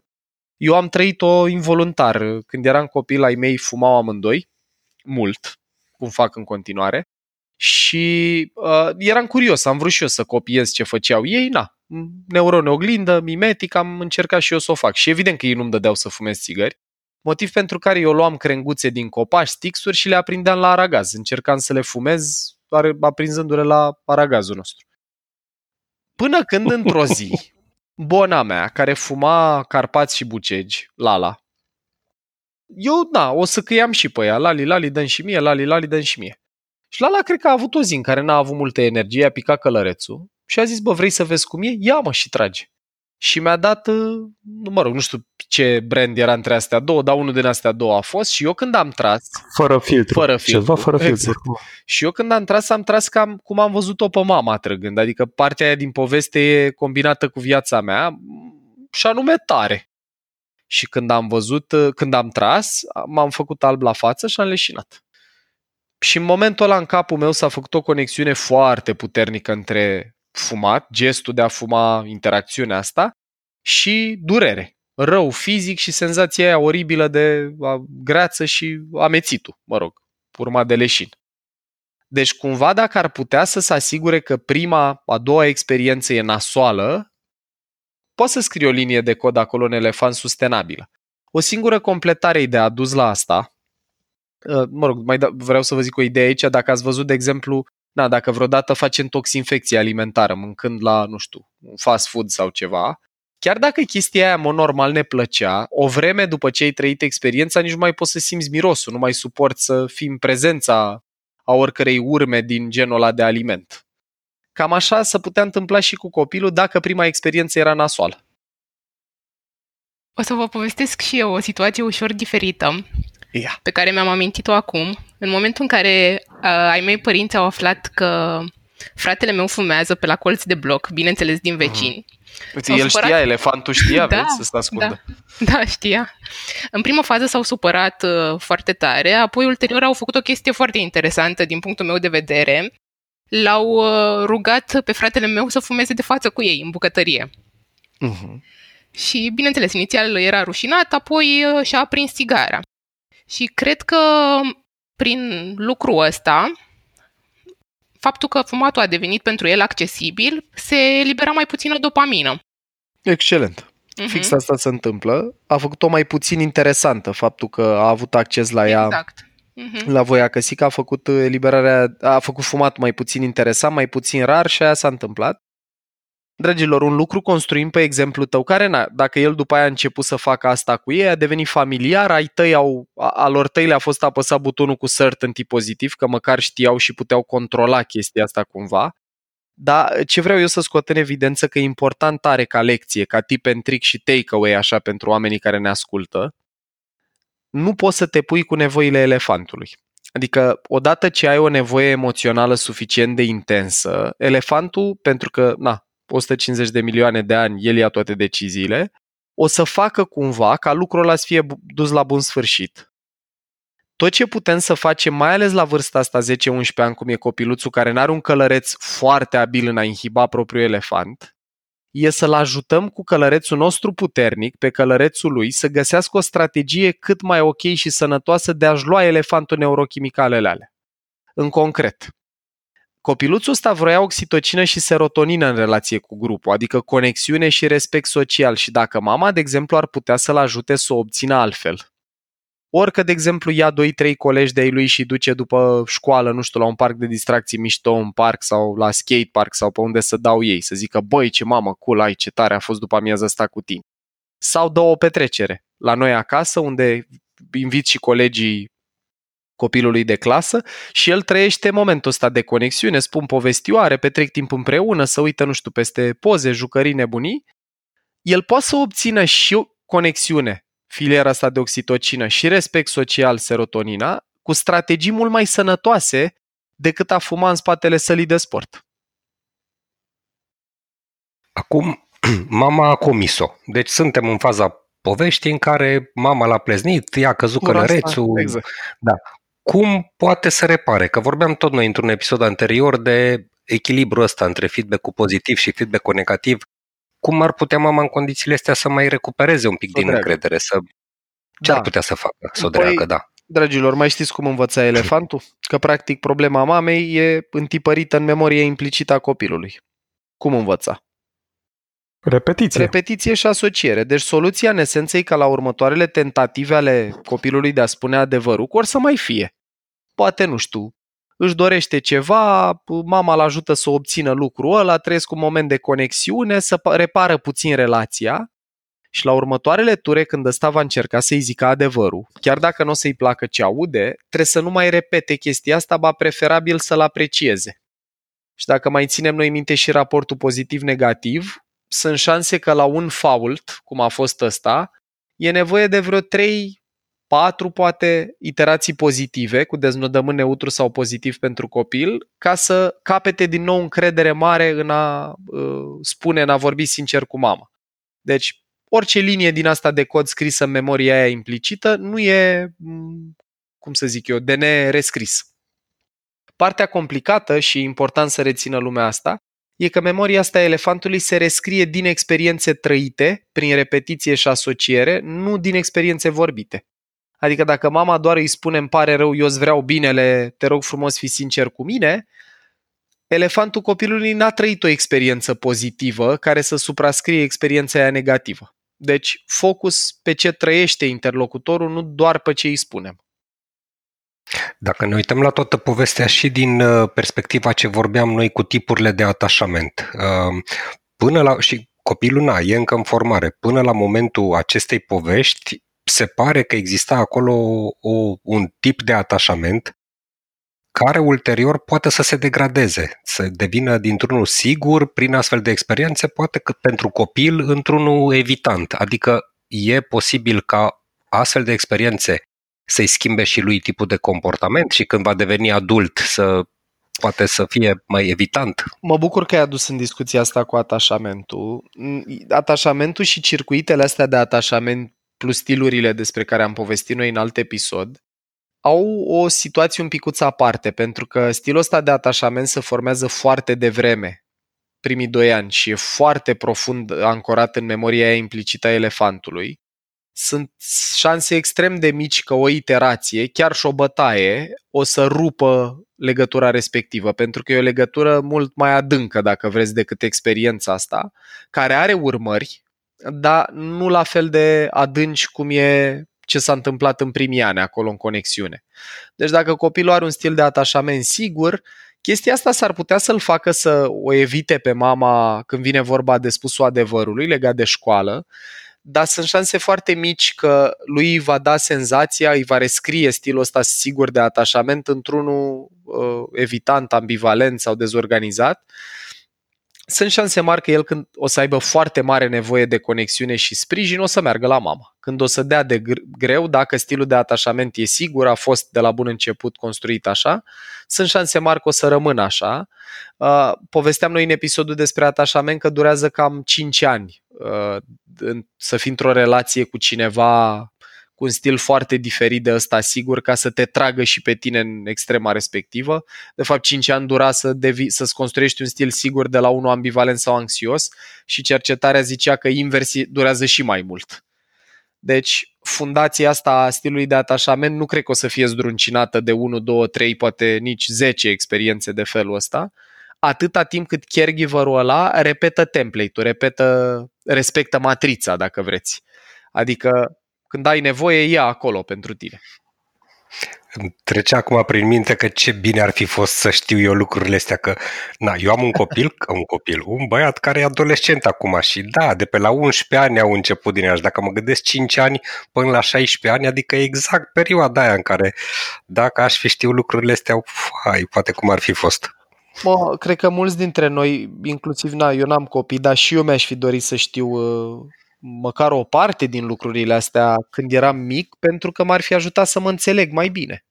Eu am trăit-o involuntar. Când eram copil, ai mei fumau amândoi, mult, cum fac în continuare, și uh, eram curios, am vrut și eu să copiez ce făceau ei, na, neurone oglindă, mimetic, am încercat și eu să o fac. Și evident că ei nu-mi dădeau să fumez țigări, motiv pentru care eu luam crenguțe din copaci, stixuri și le aprindeam la aragaz. Încercam să le fumez are- aprinzându-le la aragazul nostru. Până când într-o zi, bona mea, care fuma carpați și bucegi, Lala, eu, da, o să căiam și pe ea, Lali, Lali, dăm și mie, Lali, Lali, dăm și mie. Și Lala cred că a avut o zi în care n-a avut multă energie, a picat călărețul și a zis, bă, vrei să vezi cum e? Ia mă și trage. Și mi-a dat, uh, nu mă rog, nu știu ce brand era între astea două, dar unul din astea două a fost și eu când am tras, Fără filtru. Fără filtru, Ceva fără filtru. exact. și eu când am tras, am tras cam cum am văzut-o pe mama trăgând, adică partea aia din poveste e combinată cu viața mea și anume tare. Și când am văzut, uh, când am tras, m-am făcut alb la față și am leșinat. Și în momentul ăla în capul meu s-a făcut o conexiune foarte puternică între fumat, gestul de a fuma, interacțiunea asta, și durere. Rău fizic și senzația aia oribilă de a, greață și amețitul, mă rog, urma de leșin. Deci cumva dacă ar putea să se asigure că prima, a doua experiență e nasoală, poți să scrii o linie de cod acolo în elefant sustenabilă. O singură completare de adus la asta, uh, mă rog, mai da, vreau să vă zic o idee aici, dacă ați văzut, de exemplu, na, dacă vreodată facem toxinfecție alimentară, mâncând la, nu știu, un fast food sau ceva, chiar dacă chestia aia, mă, normal ne plăcea, o vreme după ce ai trăit experiența, nici nu mai poți să simți mirosul, nu mai suporți să fii în prezența a oricărei urme din genul ăla de aliment. Cam așa se putea întâmpla și cu copilul dacă prima experiență era nasoală. O să vă povestesc și eu o situație ușor diferită Ia. pe care mi-am amintit-o acum. În momentul în care uh, ai mei părinți au aflat că fratele meu fumează pe la colț de bloc, bineînțeles din vecini. Uite, S-au el supărat. știa, elefantul știa, Da, vezi, să se ascundă. Da, da, știa. În prima fază s-au supărat uh, foarte tare, apoi ulterior au făcut o chestie foarte interesantă din punctul meu de vedere. L-au uh, rugat pe fratele meu să fumeze de față cu ei în bucătărie. Uh-huh. Și, bineînțeles, inițial era rușinat, apoi uh, și-a aprins țigara. Și cred că prin lucrul ăsta, faptul că fumatul a devenit pentru el accesibil, se elibera mai puțină dopamină. Excelent. Mhm. Fix asta se întâmplă. A făcut-o mai puțin interesantă faptul că a avut acces la ea Exact. Mhm. la voia căsică, a făcut eliberarea, a făcut fumat mai puțin interesant, mai puțin rar și aia s-a întâmplat. Dragilor, un lucru construim pe exemplu tău, care, na, dacă el după aia a început să facă asta cu ei, a devenit familiar, ai tăi au, a, a lor tăi le-a fost apăsat butonul cu certainty pozitiv, că măcar știau și puteau controla chestia asta cumva. Dar ce vreau eu să scot în evidență că e important are ca lecție, ca tip and trick și takeaway așa pentru oamenii care ne ascultă, nu poți să te pui cu nevoile elefantului. Adică, odată ce ai o nevoie emoțională suficient de intensă, elefantul, pentru că, na, 150 de milioane de ani, el ia toate deciziile, o să facă cumva ca lucrul ăla să fie dus la bun sfârșit. Tot ce putem să facem, mai ales la vârsta asta 10-11 ani, cum e copiluțul care n-are un călăreț foarte abil în a inhiba propriul elefant, e să-l ajutăm cu călărețul nostru puternic, pe călărețul lui, să găsească o strategie cât mai ok și sănătoasă de a-și lua elefantul neurochimicalele alea. În concret, Copiluțul ăsta vroia oxitocină și serotonină în relație cu grupul, adică conexiune și respect social și dacă mama, de exemplu, ar putea să-l ajute să o obțină altfel. Orică, de exemplu, ia 2-3 colegi de-ai lui și duce după școală, nu știu, la un parc de distracții mișto, un parc sau la skate park sau pe unde să dau ei, să zică, băi, ce mamă, cool ai, ce tare a fost după amiază asta cu tine. Sau dă o petrecere la noi acasă, unde invit și colegii copilului de clasă și el trăiește momentul ăsta de conexiune, spun povestioare, petrec timp împreună, să uită, nu știu, peste poze, jucării, nebunii, el poate să obțină și o conexiune, filiera asta de oxitocină și respect social, serotonina, cu strategii mult mai sănătoase decât a fuma în spatele sălii de sport. Acum, mama a comis-o. Deci suntem în faza poveștii în care mama l-a pleznit, i-a căzut călărețul. Exact. Da cum poate să repare? Că vorbeam tot noi într-un episod anterior de echilibru ăsta între feedback-ul pozitiv și feedback-ul negativ. Cum ar putea mama în condițiile astea să mai recupereze un pic s-o din dreagă. încredere? Să... Ce da. ar putea să facă? Să o păi, dreagă, da. Dragilor, mai știți cum învăța elefantul? Că practic problema mamei e întipărită în memorie implicită a copilului. Cum învăța? Repetiție. Repetiție și asociere. Deci soluția în esență e ca la următoarele tentative ale copilului de a spune adevărul, or să mai fie. Poate, nu știu, își dorește ceva, mama îl ajută să obțină lucrul ăla, trăiesc un moment de conexiune, să repară puțin relația și la următoarele ture, când ăsta va încerca să-i zică adevărul, chiar dacă nu o să-i placă ce aude, trebuie să nu mai repete chestia asta, ba preferabil să-l aprecieze. Și dacă mai ținem noi minte și raportul pozitiv-negativ, sunt șanse că la un fault, cum a fost ăsta, e nevoie de vreo 3 patru poate iterații pozitive cu deznodământ neutru sau pozitiv pentru copil ca să capete din nou încredere mare în a uh, spune, în a vorbi sincer cu mama. Deci orice linie din asta de cod scrisă în memoria aia implicită nu e, mm, cum să zic eu, de nerescris. Partea complicată și important să rețină lumea asta e că memoria asta a elefantului se rescrie din experiențe trăite, prin repetiție și asociere, nu din experiențe vorbite. Adică dacă mama doar îi spune îmi pare rău, eu îți vreau binele, te rog frumos fi sincer cu mine, elefantul copilului n-a trăit o experiență pozitivă care să suprascrie experiența aia negativă. Deci focus pe ce trăiește interlocutorul, nu doar pe ce îi spunem. Dacă ne uităm la toată povestea și din uh, perspectiva ce vorbeam noi cu tipurile de atașament, uh, până la, și copilul na, e încă în formare, până la momentul acestei povești, se pare că exista acolo o, un tip de atașament care ulterior poate să se degradeze, să devină dintr-unul sigur prin astfel de experiențe, poate că pentru copil într-unul evitant. Adică e posibil ca astfel de experiențe să-i schimbe și lui tipul de comportament și când va deveni adult să poate să fie mai evitant. Mă bucur că ai adus în discuția asta cu atașamentul. Atașamentul și circuitele astea de atașament plus stilurile despre care am povestit noi în alt episod, au o situație un picuț aparte, pentru că stilul ăsta de atașament se formează foarte devreme, primii doi ani, și e foarte profund ancorat în memoria aia implicită a elefantului. Sunt șanse extrem de mici că o iterație, chiar și o bătaie, o să rupă legătura respectivă, pentru că e o legătură mult mai adâncă, dacă vreți, decât experiența asta, care are urmări, dar nu la fel de adânci cum e ce s-a întâmplat în primii ani acolo în conexiune. Deci dacă copilul are un stil de atașament sigur, Chestia asta s-ar putea să-l facă să o evite pe mama când vine vorba de spusul adevărului legat de școală, dar sunt șanse foarte mici că lui îi va da senzația, îi va rescrie stilul ăsta sigur de atașament într-unul uh, evitant, ambivalent sau dezorganizat. Sunt șanse mari că el când o să aibă foarte mare nevoie de conexiune și sprijin, o să meargă la mama. Când o să dea de greu, dacă stilul de atașament e sigur, a fost de la bun început construit așa, sunt șanse mari că o să rămână așa. Uh, povesteam noi în episodul despre atașament că durează cam 5 ani uh, să fii într-o relație cu cineva cu un stil foarte diferit de ăsta, sigur, ca să te tragă și pe tine în extrema respectivă. De fapt, 5 ani dura să devi, să-ți construiești un stil sigur de la unul ambivalent sau anxios și cercetarea zicea că invers durează și mai mult. Deci, fundația asta a stilului de atașament nu cred că o să fie zdruncinată de 1, 2, 3, poate nici 10 experiențe de felul ăsta, atâta timp cât caregiverul ăla repetă template-ul, repetă, respectă matrița, dacă vreți. Adică când ai nevoie, e acolo pentru tine. Îmi trece acum prin minte că ce bine ar fi fost să știu eu lucrurile astea, că na, eu am un copil, un copil, un băiat care e adolescent acum și da, de pe la 11 ani au început din așa. Dacă mă gândesc 5 ani până la 16 ani, adică exact perioada aia în care dacă aș fi știut lucrurile astea, hai, poate cum ar fi fost. Mă, cred că mulți dintre noi, inclusiv na, eu n-am copii, dar și eu mi-aș fi dorit să știu uh, măcar o parte din lucrurile astea când eram mic, pentru că m-ar fi ajutat să mă înțeleg mai bine.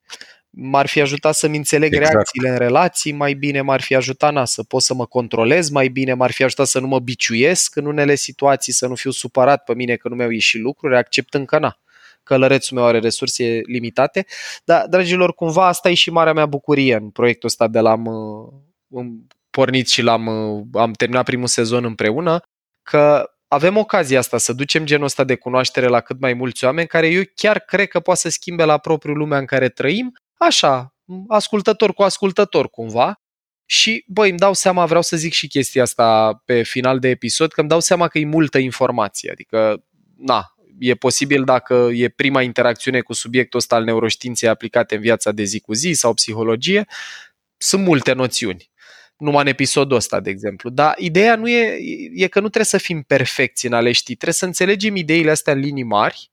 M-ar fi ajutat să-mi înțeleg exact. reacțiile în relații mai bine, m-ar fi ajutat na, să pot să mă controlez mai bine, m-ar fi ajutat să nu mă biciuiesc în unele situații, să nu fiu supărat pe mine că nu mi-au ieșit lucruri, acceptând că na, călărețul meu are resurse limitate. Dar, dragilor, cumva asta e și marea mea bucurie în proiectul ăsta de l-am uh, pornit și l-am uh, am terminat primul sezon împreună, că avem ocazia asta să ducem genul ăsta de cunoaștere la cât mai mulți oameni care eu chiar cred că poate să schimbe la propriul lumea în care trăim, așa, ascultător cu ascultător cumva. Și, băi, îmi dau seama, vreau să zic și chestia asta pe final de episod, că îmi dau seama că e multă informație. Adică, na, e posibil dacă e prima interacțiune cu subiectul ăsta al neuroștiinței aplicate în viața de zi cu zi sau psihologie, sunt multe noțiuni numai în episodul ăsta, de exemplu. Dar ideea nu e, e că nu trebuie să fim perfecți în a le ști, trebuie să înțelegem ideile astea în linii mari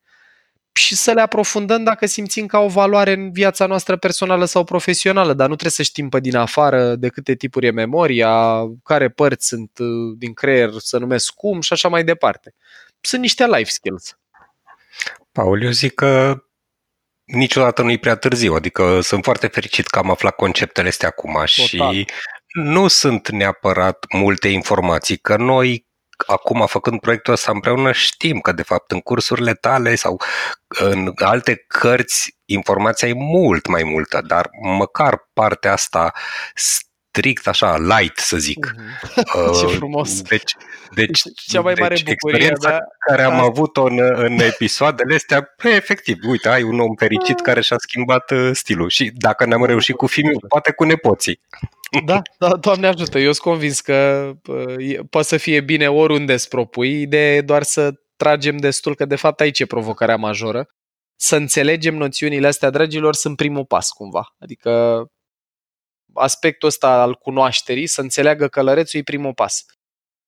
și să le aprofundăm dacă simțim ca o valoare în viața noastră personală sau profesională, dar nu trebuie să știm pe din afară de câte tipuri e memoria, care părți sunt uh, din creier să numesc cum și așa mai departe. Sunt niște life skills. Paul, eu zic că niciodată nu e prea târziu, adică sunt foarte fericit că am aflat conceptele astea acum Total. și nu sunt neapărat multe informații, că noi acum făcând proiectul ăsta împreună știm că de fapt în cursurile tale sau în alte cărți informația e mult mai multă, dar măcar partea asta strict așa, light, să zic. Uh-huh. Ce frumos! Deci, deci, Cea mai mare deci bucurie, experiența da? care am da. avut-o în, în episoadele astea, pe, efectiv, uite, ai un om fericit ah. care și-a schimbat uh, stilul și dacă ne-am reușit cu filmul, poate cu nepoții. Da, da, Doamne ajută, eu sunt convins că poate să fie bine oriunde îți propui, ideea e doar să tragem destul, că de fapt aici e provocarea majoră. Să înțelegem noțiunile astea, dragilor, sunt primul pas cumva. Adică aspectul ăsta al cunoașterii, să înțeleagă călărețul e primul pas.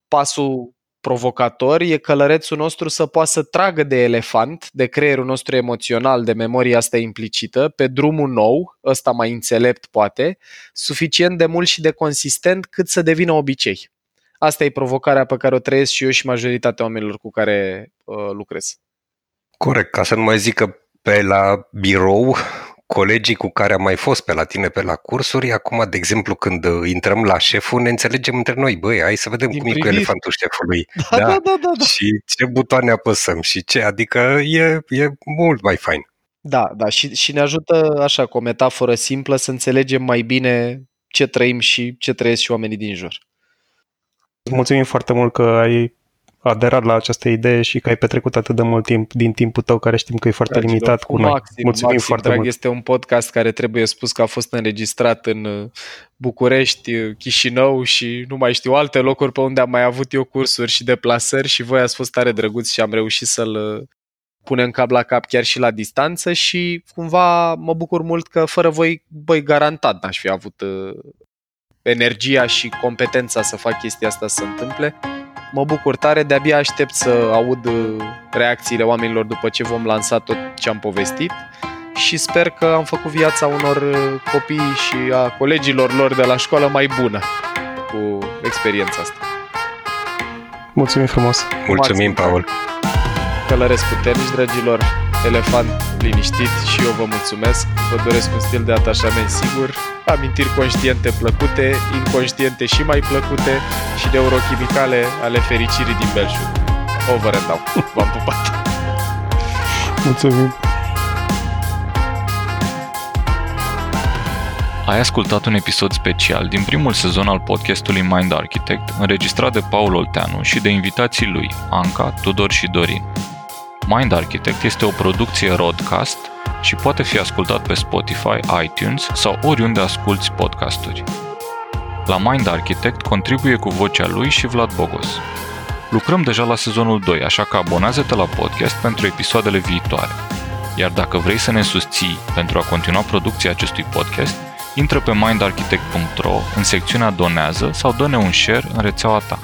Pasul provocator e călărețul nostru să poată să tragă de elefant, de creierul nostru emoțional, de memoria asta implicită, pe drumul nou, ăsta mai înțelept poate, suficient de mult și de consistent cât să devină obicei. Asta e provocarea pe care o trăiesc și eu și majoritatea oamenilor cu care uh, lucrez. Corect, ca să nu mai zic că pe la birou colegii cu care am mai fost pe la tine pe la cursuri, acum, de exemplu, când uh, intrăm la șeful, ne înțelegem între noi. Băi, hai să vedem Din cum privit. e cu elefantul șefului. Da, da, da, da, da. Și ce butoane apăsăm și ce. Adică e, e mult mai fain. Da, da, și, și ne ajută, așa, cu o metaforă simplă, să înțelegem mai bine ce trăim și ce trăiesc și oamenii din jur. Mulțumim foarte mult că ai aderat la această idee și că ai petrecut atât de mult timp din timpul tău, care știm că e foarte Dragilor, limitat cu, cu noi. Maxim, Mulțumim maxim, foarte drag, mult. Este un podcast care trebuie spus că a fost înregistrat în uh, București, uh, Chișinău și nu mai știu alte locuri pe unde am mai avut eu cursuri și deplasări și voi ați fost tare drăguți și am reușit să-l uh, punem cap la cap chiar și la distanță și cumva mă bucur mult că fără voi, băi, garantat n-aș fi avut energia și competența să fac chestia asta să se întâmple. Mă bucur tare, de-abia aștept să aud uh, reacțiile oamenilor după ce vom lansa tot ce am povestit și sper că am făcut viața unor uh, copii și a colegilor lor de la școală mai bună cu experiența asta. Mulțumim frumos! Mulțumim, Paul! Călăresc puternici, dragilor, elefant liniștit și eu vă mulțumesc. Vă doresc un stil de atașament sigur, amintiri conștiente plăcute, inconștiente și mai plăcute și neurochimicale ale fericirii din belșug. Over and out. V-am pupat! Mulțumim! Ai ascultat un episod special din primul sezon al podcastului Mind Architect, înregistrat de Paul Olteanu și de invitații lui, Anca, Tudor și Dorin. Mind Architect este o producție Rodcast și poate fi ascultat pe Spotify, iTunes sau oriunde asculti podcasturi. La Mind Architect contribuie cu vocea lui și Vlad Bogos. Lucrăm deja la sezonul 2, așa că abonează-te la podcast pentru episoadele viitoare. Iar dacă vrei să ne susții pentru a continua producția acestui podcast, intră pe mindarchitect.ro în secțiunea Donează sau dă-ne un share în rețeaua ta.